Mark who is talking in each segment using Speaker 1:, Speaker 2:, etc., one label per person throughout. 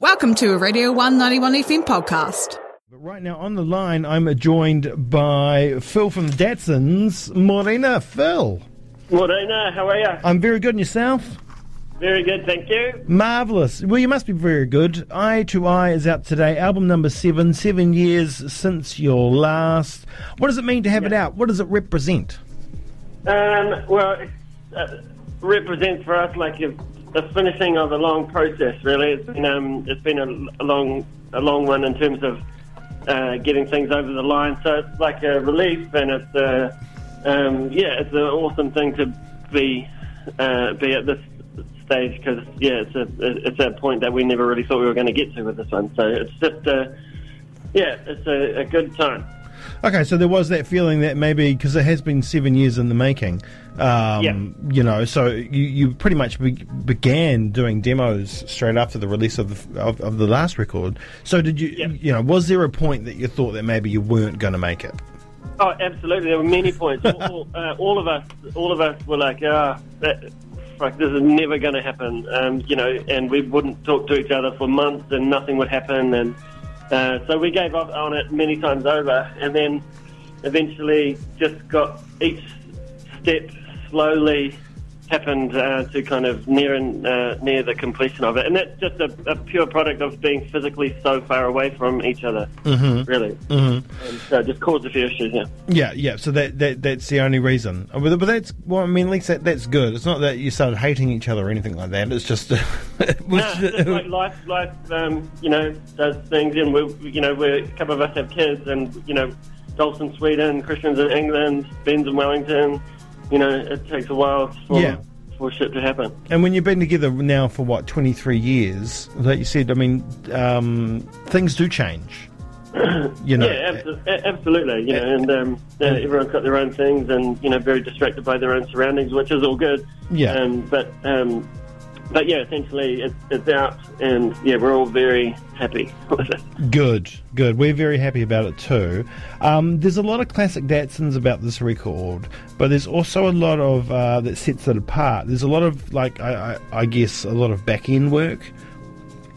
Speaker 1: Welcome to a Radio 191 FM podcast.
Speaker 2: But right now on the line, I'm joined by Phil from the Datsuns. Morena, Phil.
Speaker 3: Morena, how are you?
Speaker 2: I'm very good, and yourself?
Speaker 3: Very good, thank you.
Speaker 2: Marvellous. Well, you must be very good. Eye to Eye is out today, album number seven, seven years since your last. What does it mean to have it out? What does it represent?
Speaker 3: Um, well, it uh, represents for us like a, the finishing of a long process. Really, it's been um, it's been a, a long a long one in terms of uh, getting things over the line. So it's like a relief, and it's uh, um, yeah, it's an awesome thing to be uh, be at this stage because yeah, it's a it's a point that we never really thought we were going to get to with this one. So it's just uh, yeah, it's a, a good time.
Speaker 2: Okay, so there was that feeling that maybe because it has been seven years in the making, um,
Speaker 3: Yeah.
Speaker 2: you know, so you, you pretty much be, began doing demos straight after the release of the, of, of the last record. So did you,
Speaker 3: Yeah.
Speaker 2: you know, was there a point that you thought that maybe you weren't going to make it?
Speaker 3: Oh, absolutely. There were many points. all, all, uh, all of us, all of us were like, ah, that, fuck, this is never going to happen. Um, you know, and we wouldn't talk to each other for months, and nothing would happen. And uh, so we gave up on it many times over, and then eventually just got each step slowly happened uh, to kind of near and uh, near the completion of it, and that's just a, a pure product of being physically so far away from each other, mm-hmm. really, mm-hmm. and so it just caused a few issues. Yeah.
Speaker 2: Yeah, yeah. So that, that that's the only reason. Uh, But, but that's well, I mean, at least that, that's good. It's not that you started hating each other or anything like that. It's just, it was
Speaker 3: just like life, life, um, you know, does things, and we, you know, we're, a couple of us have kids, and you know, Dolf's in Sweden, Christian's in England, Ben's in Wellington. You know, it takes a while for
Speaker 2: Yeah.
Speaker 3: for shit to happen.
Speaker 2: And when you've been together now for what twenty three years, like you said, I mean, um, things do change. You know,
Speaker 3: yeah, abso- absolutely. You know, and um, uh, everyone's got their own things, and you know, very distracted by their own surroundings, which is all good.
Speaker 2: Yeah.
Speaker 3: Um, but um, but yeah, essentially, it's, it's out, and yeah, we're all very happy with it.
Speaker 2: Good, good. We're very happy about it too. Um, there's a lot of classic Datsuns about this record, but there's also a lot of uh, that sets it apart. There's a lot of like I, I, I guess a lot of back end work,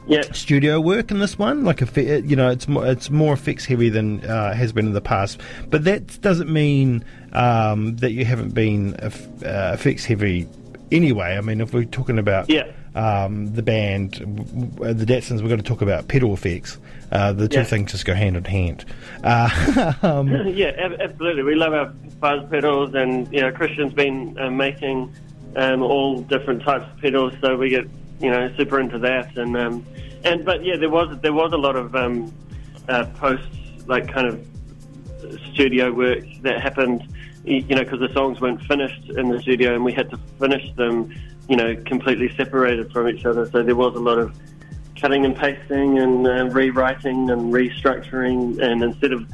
Speaker 3: Yeah.
Speaker 2: studio work in this one. Like a, you know, it's more it's more effects heavy than uh, has been in the past. But that doesn't mean um, that you haven't been eff- uh, effects heavy anyway. I mean, if we're talking about
Speaker 3: Yeah.
Speaker 2: um, the band, the Datsuns, we're going to talk about pedal effects. Uh, the two
Speaker 3: Yeah.
Speaker 2: things just go hand in hand. Uh, um,
Speaker 3: Yeah, ab- absolutely. We love our fuzz pedals, and you know, Christian's been uh, making um, all different types of pedals, so we get you know super into that. And um, and but yeah, there was there was a lot of um, uh, post like kind of studio work that happened, you know, because the songs weren't finished in the studio, and we had to finish them, you know, completely separated from each other. So there was a lot of cutting and pasting and uh, rewriting and restructuring, and instead of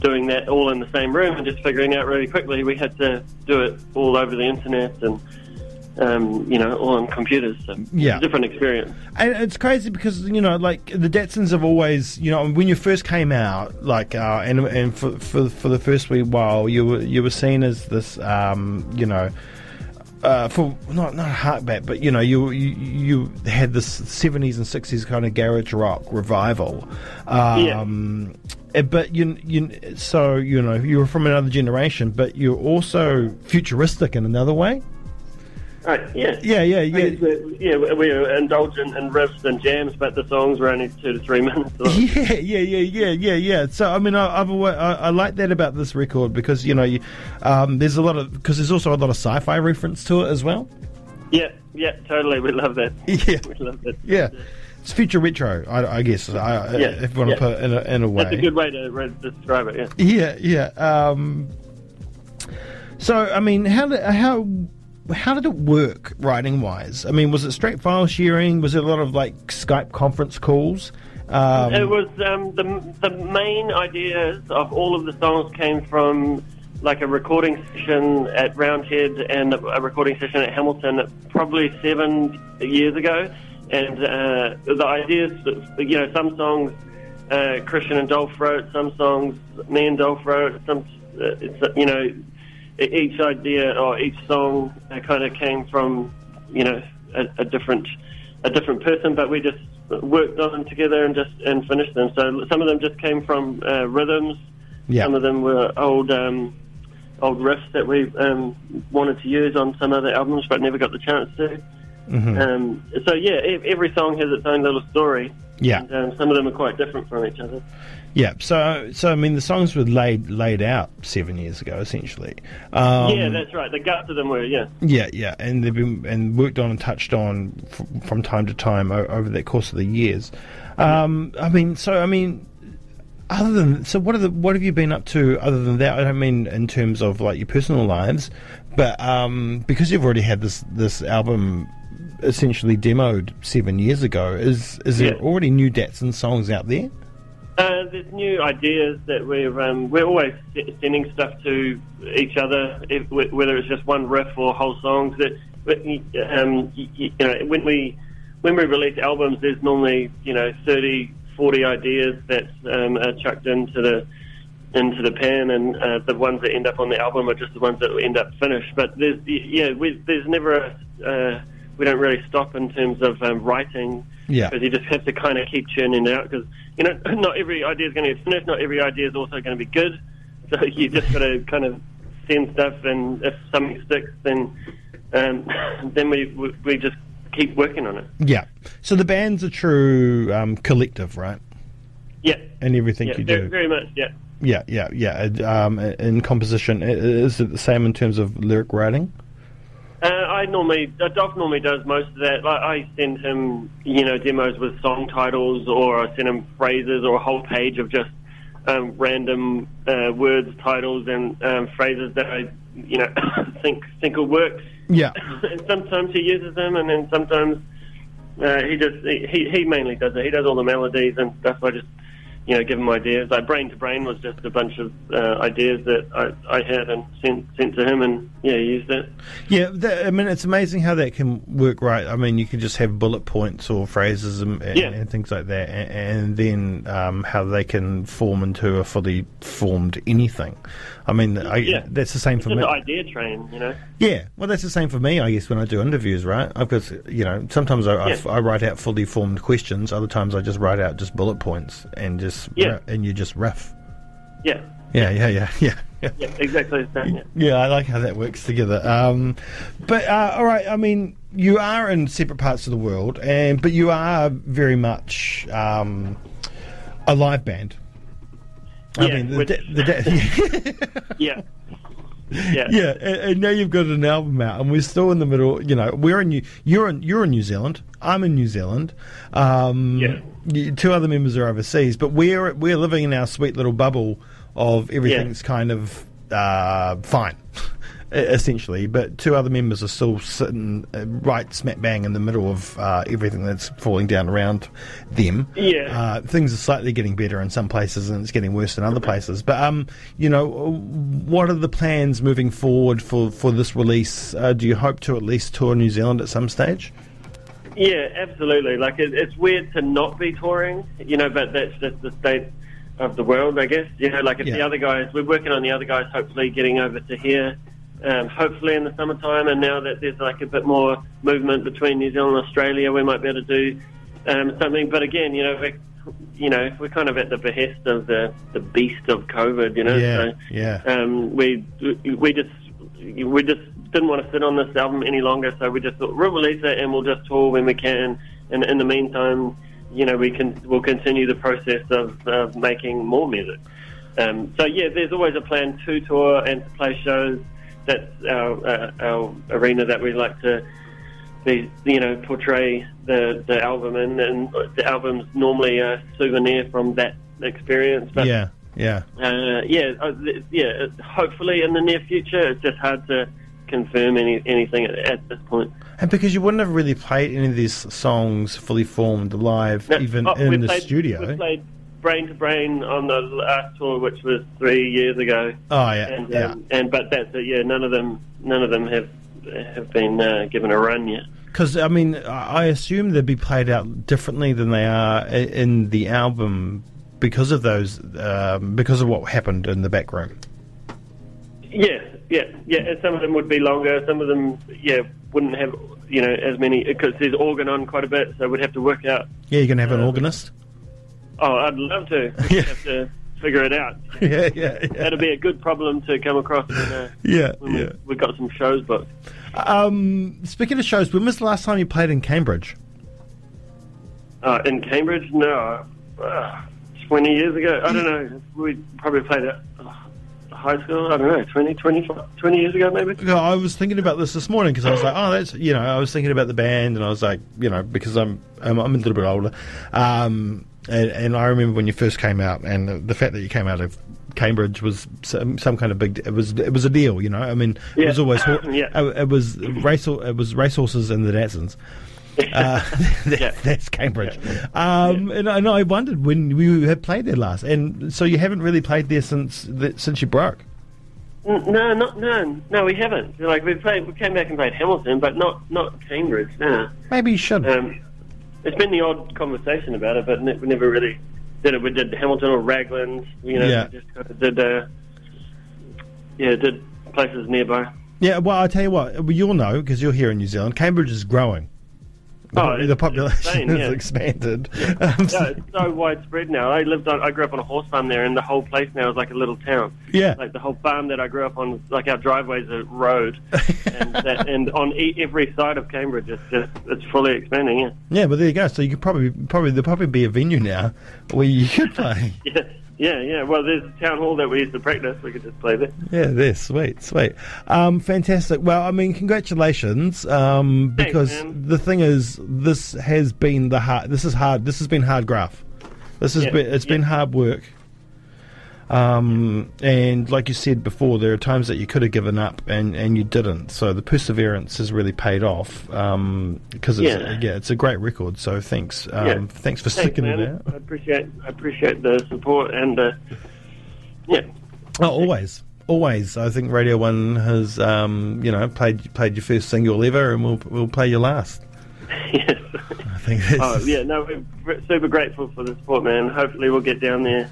Speaker 3: doing that all in the same room and just figuring out really quickly, we had to do it all over the internet and. Um, you know, all on computers. So
Speaker 2: Yeah.
Speaker 3: different experience.
Speaker 2: And it's crazy because you know, like the Datsuns have always, you know, when you first came out, like, uh, and and for, for for the first wee while, you were you were seen as this, um, you know. Uh, for not not a heartback, but you know you you, you had this seventies and sixties kind of garage rock revival, um, eh, but you you so you know you were from another generation, but you're also futuristic in another way.
Speaker 3: Right, yeah.
Speaker 2: Yeah, yeah, yeah.
Speaker 3: we- yeah, we we were indulgent in riffs and jams, but the songs were only two to three minutes long.
Speaker 2: Yeah, yeah, yeah, yeah, yeah, yeah. So I mean, I, I've I, I like that about this record because you know, you, um, there's a lot of because there's also a lot of sci-fi reference to it as well.
Speaker 3: Yeah, yeah, totally. We love that.
Speaker 2: Yeah.
Speaker 3: we love it.
Speaker 2: Yeah, it's future retro, I, I guess. I,
Speaker 3: Yeah,
Speaker 2: if you want to put it in a, in a way.
Speaker 3: That's a good way to describe it. Yeah.
Speaker 2: Yeah, yeah. Um, so I mean, how how how did it work writing wise? I mean, was it straight file sharing? Was it a lot of like Skype conference calls? Um,
Speaker 3: It was um, the the main ideas of all of the songs came from like a recording session at Roundhead and a recording session at Hamilton probably seven years ago. And uh, the ideas, you know, some songs uh, Christian and Dolf wrote, some songs me and Dolf wrote, some, uh, you know, each idea or each song uh, kind of came from, you know, a, a different a different person, but we just worked on them together and just and finished them. So some of them just came from uh, rhythms.
Speaker 2: Yeah.
Speaker 3: Some of them were old um, old riffs that we um, wanted to use on some other albums, but never got the chance to.
Speaker 2: Mm-hmm.
Speaker 3: Um, so yeah, every song has its own little story.
Speaker 2: Yeah.
Speaker 3: And um, some of them are quite different from each other.
Speaker 2: Yeah, so so I mean the songs were laid laid out seven years ago essentially. Um,
Speaker 3: yeah, that's right. The guts of them were yeah.
Speaker 2: yeah, yeah, and they've been and worked on and touched on f- from time to time o- over the course of the years. Um, I mean, so I mean, other than so, what are the what have you been up to other than that? I don't mean in terms of like your personal lives, but um, because you've already had this this album essentially demoed seven years ago, is is there
Speaker 3: Yeah.
Speaker 2: already new Datsun songs out there?
Speaker 3: Uh, there's new ideas that we're um, we're always sending stuff to each other, if, whether it's just one riff or whole songs. That um, you know, when we when we release albums, there's normally you know 30, 40 ideas that um, are chucked into the into the pan, and uh, the ones that end up on the album are just the ones that end up finished. But there's yeah, we, there's never a uh, we don't really stop in terms of um, writing
Speaker 2: Yeah.
Speaker 3: because you just have to kind of keep churning it out because you know not every idea is going to get finished, not every idea is also going to be good. So you just got to kind of send stuff, and if something sticks, then um, then we, we we just keep working on it.
Speaker 2: Yeah. So the band's a true um, collective, right?
Speaker 3: Yeah,
Speaker 2: And everything
Speaker 3: yeah,
Speaker 2: you
Speaker 3: very,
Speaker 2: do.
Speaker 3: very much. Yeah.
Speaker 2: Yeah, yeah, yeah. Um, in composition, is it the same in terms of lyric writing?
Speaker 3: I normally, uh, Dolf normally does most of that. Like, I send him, you know, demos with song titles, or I send him phrases, or a whole page of just um, random uh, words, titles, and um, phrases that I, you know, think think will work.
Speaker 2: Yeah.
Speaker 3: and sometimes he uses them, and then sometimes uh, he just he he mainly does it. He does all the melodies and stuff. I just you know give him ideas. Like Brain to Brain was just a bunch of uh, ideas that I, I had and sent sent to him, and yeah, he used it.
Speaker 2: Yeah, that, I mean, it's amazing how that can work right. I mean, you can just have bullet points or phrases and, and,
Speaker 3: Yeah.
Speaker 2: and things like that, and, and then um, how they can form into a fully formed anything. I mean, I,
Speaker 3: Yeah.
Speaker 2: that's the same for me.
Speaker 3: idea train, you know.
Speaker 2: Yeah, well, that's the same for me, I guess, when I do interviews, right? I've got, you know, sometimes I,
Speaker 3: Yeah.
Speaker 2: I, I write out fully formed questions, other times I just write out just bullet points and just
Speaker 3: Yeah.
Speaker 2: ri- and you just riff.
Speaker 3: Yeah,
Speaker 2: Yeah, yeah, yeah, yeah. yeah.
Speaker 3: yeah, exactly same. Yeah.
Speaker 2: Yeah, I like how that works together. Um, but uh, all right, I mean, you are in separate parts of the world, and but you are very much um, a live band. I
Speaker 3: Yeah,
Speaker 2: mean, the,
Speaker 3: which-
Speaker 2: da- the da-
Speaker 3: Yeah. Yeah.
Speaker 2: yeah, and, and now you've got an album out, and we're still in the middle. You know, we're in New, you're in you're in New Zealand. I'm in New Zealand. Um,
Speaker 3: Yeah.
Speaker 2: Two other members are overseas, but we're we're living in our sweet little bubble of everything's kind of uh, fine, essentially. But two other members are still sitting uh, right smack bang in the middle of uh, everything that's falling down around them.
Speaker 3: Yeah.
Speaker 2: Uh, things are slightly getting better in some places, and it's getting worse in other places. But um, you know, what are the plans moving forward for for this release? Uh, do you hope to at least tour New Zealand at some stage?
Speaker 3: Yeah, absolutely. Like it, it's weird to not be touring, you know, but that's just the state of the world, I guess. You know, like if
Speaker 2: Yeah.
Speaker 3: the other guys, we're working on the other guys, hopefully getting over to here, um, hopefully in the summertime. And now that there's like a bit more movement between New Zealand and Australia, we might be able to do um, something. But again, you know, we're, you know, we're kind of at the behest of the the beast of COVID. You know,
Speaker 2: Yeah,
Speaker 3: so
Speaker 2: yeah.
Speaker 3: um, we we just we just didn't want to sit on this album any longer, so we just thought we'll release it and we'll just tour when we can. And in the meantime, you know, we can we'll continue the process of, of making more music. Um, so yeah, there's always a plan to tour and to play shows. That's our uh, our arena that we like to be, you know, portray the the album in, and the album's normally a souvenir from that experience. But
Speaker 2: yeah, yeah.
Speaker 3: uh, yeah, uh, yeah. Hopefully, in the near future, it's just hard to confirm any anything at, at this point.
Speaker 2: And because you wouldn't have really played any of these songs fully formed live,
Speaker 3: No,
Speaker 2: even
Speaker 3: oh,
Speaker 2: in the
Speaker 3: played-
Speaker 2: studio.
Speaker 3: we played Brain to Brain on the last tour, which was three years ago.
Speaker 2: oh yeah,
Speaker 3: and
Speaker 2: yeah.
Speaker 3: um, and but that's it. Yeah, none of them, none of them have have been uh, given a run yet.
Speaker 2: Because I mean, I assume they'd be played out differently than they are in the album because of those, um, because of what happened in the back room.
Speaker 3: Yeah, yeah, yeah. And some of them would be longer. Some of them, yeah, wouldn't have you know as many because there's organ on quite a bit, so we'd have to work out.
Speaker 2: Yeah, you're going to have an
Speaker 3: Uh,
Speaker 2: organist.
Speaker 3: Oh, I'd love to.
Speaker 2: Yeah.
Speaker 3: have to figure it out.
Speaker 2: Yeah, yeah, yeah.
Speaker 3: That'd be a good problem to come across when, uh,
Speaker 2: Yeah,
Speaker 3: when
Speaker 2: yeah.
Speaker 3: we, we've got some shows booked.
Speaker 2: Um, speaking of shows, when was the last time you played in Cambridge?
Speaker 3: Uh, in Cambridge, no, uh, twenty years ago. I don't know. We probably played at uh, high school. I don't know, 20, 20, 20 years ago, maybe.
Speaker 2: Yeah, I was thinking about this this morning because I was like, oh, that's you know, I was thinking about the band and I was like, you know, because I'm I'm, I'm a little bit older, um, and, and I remember when you first came out and the, the fact that you came out of Cambridge was some, some kind of big. It was it was a deal, you know. I mean, it was always
Speaker 3: Yeah.
Speaker 2: it, it was race it was racehorses and the Datsuns. Uh, that-
Speaker 3: Yeah.
Speaker 2: That's Cambridge, um, and, I- and I wondered when you had played there last, and so you haven't really played there since since you broke.
Speaker 3: No, not no, no. We haven't. Like we played, we came back and played Hamilton, but not not Cambridge. No.
Speaker 2: Maybe you should.
Speaker 3: Um, there's been the odd conversation about it, but ne- we never really did it. We did Hamilton or Raglan. You know,
Speaker 2: Yeah.
Speaker 3: we just kind of did. Uh, yeah, did places nearby.
Speaker 2: Yeah, well, I tell you what, well, you'll know because you're here in New Zealand. Cambridge is growing. The,
Speaker 3: Oh,
Speaker 2: the population
Speaker 3: insane,
Speaker 2: has
Speaker 3: yeah.
Speaker 2: expanded. Um,
Speaker 3: No,
Speaker 2: so-
Speaker 3: it's so widespread now. I lived on. I grew up on a horse farm there, and the whole place now is like a little town.
Speaker 2: yeah,
Speaker 3: Like the whole farm that I grew up on, like our driveway's a road, and that, and on e- every side of Cambridge, it's just it's fully expanding. Yeah.
Speaker 2: yeah, but there you go. So you could probably, probably there'll probably be a venue now where you could play.
Speaker 3: Yeah, yeah, yeah. Well, there's a town hall that we used to practice. We could just play there.
Speaker 2: Yeah, there, sweet, sweet, um, fantastic. Well, I mean, congratulations, um,
Speaker 3: Thanks,
Speaker 2: because
Speaker 3: man.
Speaker 2: the thing is, this has been the hard. This is hard. This has been hard graft. This has
Speaker 3: Yeah,
Speaker 2: been it's been hard work. Um, and like you said before, there are times that you could have given up and, and you didn't. So the perseverance has really paid off. Um, because it's,
Speaker 3: Yeah.
Speaker 2: yeah. it's a great record. So thanks, um,
Speaker 3: Yeah.
Speaker 2: thanks for
Speaker 3: Thanks,
Speaker 2: sticking
Speaker 3: man.
Speaker 2: it out.
Speaker 3: I appreciate I appreciate the support and uh, yeah,
Speaker 2: Oh, always, always. I think Radio One has, um, you know, played played your first single ever, and we'll we'll play your last.
Speaker 3: yes.
Speaker 2: I think. That's,
Speaker 3: oh yeah, no, we're super grateful for the support, man. Hopefully, we'll get down there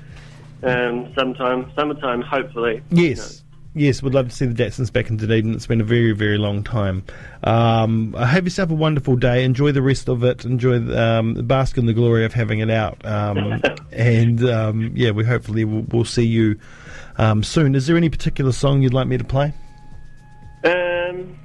Speaker 3: um, sometime, summertime. Hopefully.
Speaker 2: Yes. Yes, we'd love to see the Jacksons back in Dunedin. It's been a very, very long time. Um, have yourself a wonderful day. Enjoy the rest of it. Enjoy, um, bask in the glory of having it out. Um, and um, yeah, we hopefully will we'll see you um, soon. Is there any particular song you'd like me to play?
Speaker 3: Um,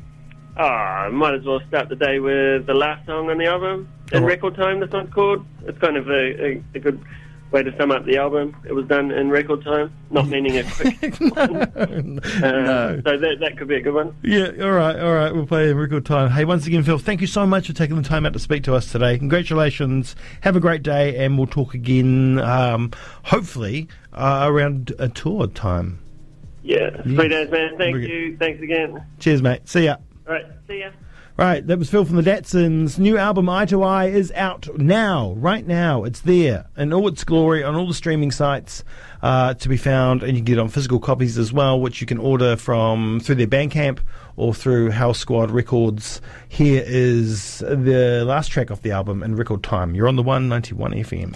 Speaker 3: oh, I might as well start the day with the last song on the album. In
Speaker 2: Oh.
Speaker 3: record time, this one's called. It's kind of a, a, a good way to sum up the album. It was done in record time, not meaning a quick.
Speaker 2: no,
Speaker 3: Uh,
Speaker 2: no.
Speaker 3: So that that could be a good one.
Speaker 2: Yeah, all right, all right. We'll play in record time. Hey, once again, Phil, thank you so much for taking the time out to speak to us today. Congratulations. Have a great day, and we'll talk again, um, hopefully, uh, around a tour time.
Speaker 3: Yeah, three days, man. Thank you. Thanks again.
Speaker 2: Cheers, mate. See ya.
Speaker 3: All right, see ya.
Speaker 2: Right, that was Phil from the Datsuns. New album Eye to Eye is out now, right now. It's there in all its glory on all the streaming sites uh, to be found, and you can get on physical copies as well, which you can order from through their Bandcamp or through Hellsquad Records. Here is the last track off the album in record time. You're on the 191 FM.